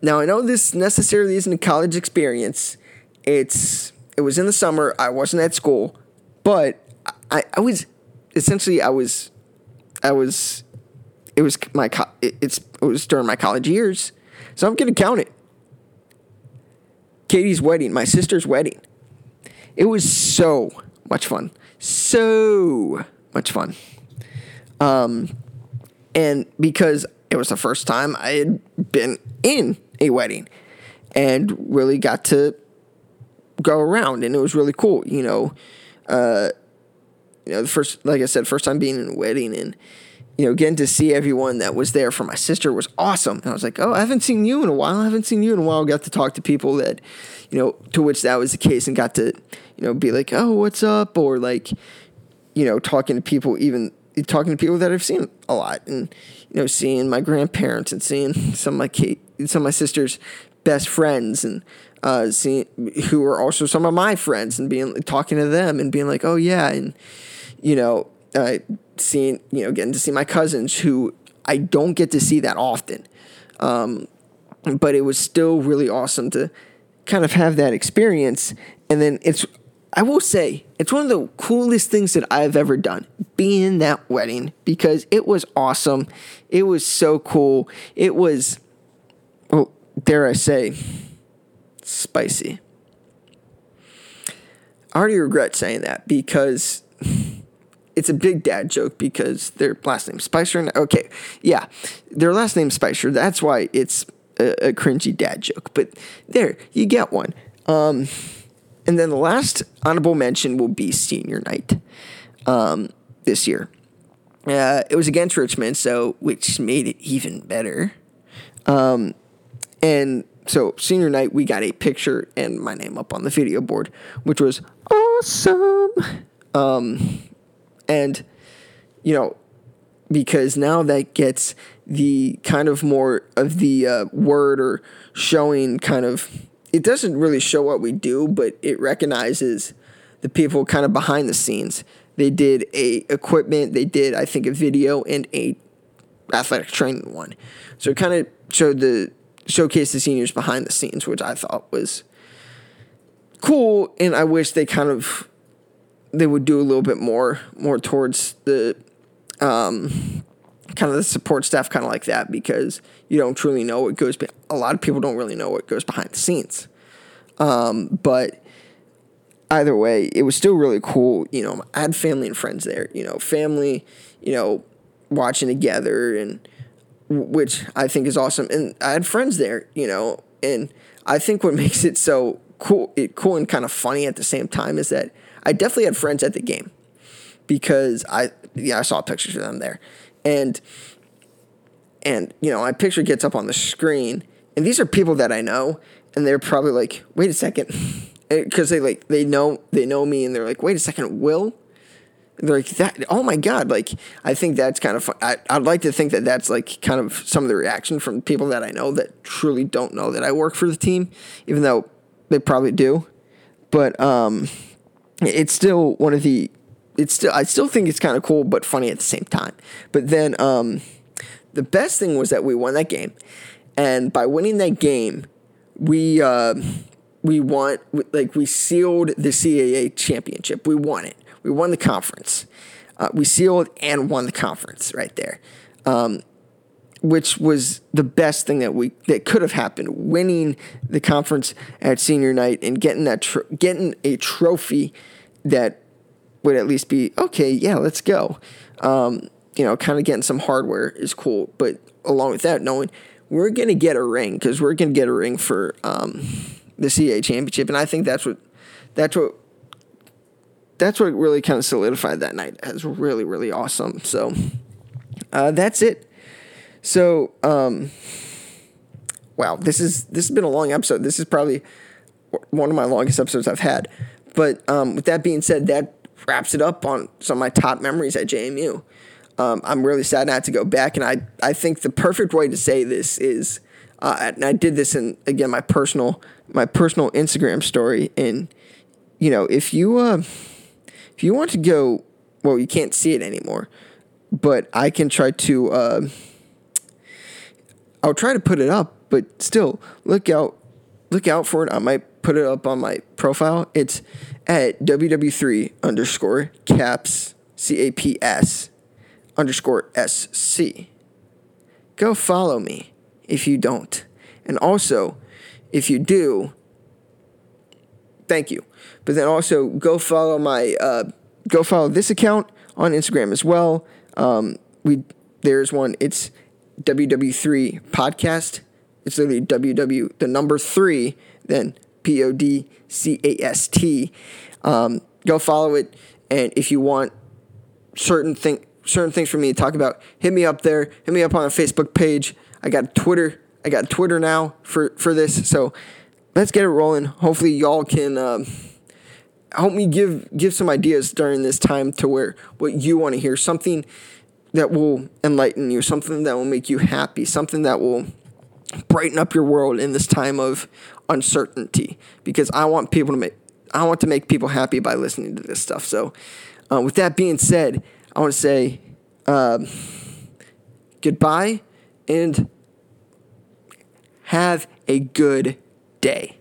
Now I know this necessarily isn't a college experience. It's it was in the summer. I wasn't at school, but I, I was essentially I was I was it was my it's it was during my college years, so I'm gonna count it. Katie's wedding, my sister's wedding. It was so much fun, so much fun. Um, and because it was the first time I had been in a wedding and really got to go around and it was really cool, you know. Uh, you know, the first, like I said, first time being in a wedding and, you know, getting to see everyone that was there for my sister was awesome. And I was like, oh, I haven't seen you in a while. I haven't seen you in a while. Got to talk to people that, you know, to which that was the case and got to, you know, be like, oh, what's up? Or like, you know, talking to people even talking to people that I've seen a lot, and you know, seeing my grandparents and seeing some of my Kate, some of my sister's best friends, and uh, seeing who are also some of my friends, and being talking to them and being like, oh yeah, and you know, uh, seeing you know, getting to see my cousins who I don't get to see that often, um, but it was still really awesome to kind of have that experience, and then it's I will say, it's one of the coolest things that I've ever done, being that wedding, because it was awesome. It was so cool. It was, well, dare I say, spicy. I already regret saying that because it's a big dad joke because their last name Spicer. And, Okay, yeah, their last name Spicer. That's why it's a, a cringy dad joke. But there, you get one. Um, and then the last honorable mention will be senior night um, this year. Uh, it was against Richmond, so which made it even better. Um, and so senior night, we got a picture and my name up on the video board, which was awesome. Um, and you know, because now that gets the kind of more of the uh, word or showing kind of it doesn't really show what we do, but it recognizes the people kind of behind the scenes. They did a equipment, they did I think a video and a athletic training one. So it kind of showed the showcase the seniors behind the scenes, which I thought was cool, and I wish they kind of they would do a little bit more more towards the um, kind of the support staff, kind of like that, because you don't truly know what goes. Be- a lot of people don't really know what goes behind the scenes, um, but either way, it was still really cool. You know, I had family and friends there. You know, family, you know, watching together, and which I think is awesome. And I had friends there. You know, and I think what makes it so cool, it cool and kind of funny at the same time is that I definitely had friends at the game because I yeah I saw pictures of them there, and and you know my picture gets up on the screen, and these are people that I know, and they're probably like, wait a second, because they like they know they know me, and they're like, wait a second, Will. they're like that. Oh my god! Like I think that's kind of fun. I, I'd like to think that that's like kind of some of the reaction from people that I know that truly don't know that I work for the team, even though they probably do. But um, it's still one of the it's still I still think it's kind of cool but funny at the same time. But then um, the best thing was that we won that game, and by winning that game, we uh, we won like we sealed the CAA championship. We won it. We won the conference. Uh, we sealed and won the conference right there. Um, which was the best thing that we that could have happened. Winning the conference at senior night and getting that getting a trophy that would at least be okay. Yeah, let's go. Um, you know, kind of getting some hardware is cool, but along with that, knowing we're gonna get a ring because we're gonna get a ring for um, the CAA championship, and I think that's what that's what that's what really kind of solidified that night as really really awesome. So uh, that's it so, um, wow, this is this has been a long episode. This is probably one of my longest episodes I've had. But um, with that being said, that wraps it up on some of my top memories at JMU. Um, I'm really sad not to go back, and I I think the perfect way to say this is, uh, and I did this in again my personal my personal Instagram story, and you know if you uh, if you want to go, well, you can't see it anymore, but I can try to. Uh, I'll try to put it up, but still, look out, look out for it. I might put it up on my profile. It's at ww3 underscore caps c a p s underscore s c. Go follow me if you don't, and also if you do, thank you. But then also go follow my uh, go follow this account on Instagram as well. Um, we there's one. It's WW3 podcast. It's literally WW, the number three, then P O D C A S T. Um, go follow it. And if you want certain thing, certain things for me to talk about, hit me up there. Hit me up on a Facebook page. I got Twitter. I got Twitter now for, for this. So let's get it rolling. Hopefully, y'all can um, help me give give some ideas during this time to where what you want to hear something that will enlighten you, something that will make you happy, something that will brighten up your world in this time of uncertainty. Because I want people to make I want to make people happy by listening to this stuff. So, uh, with that being said, I want to say uh, goodbye and have a good day.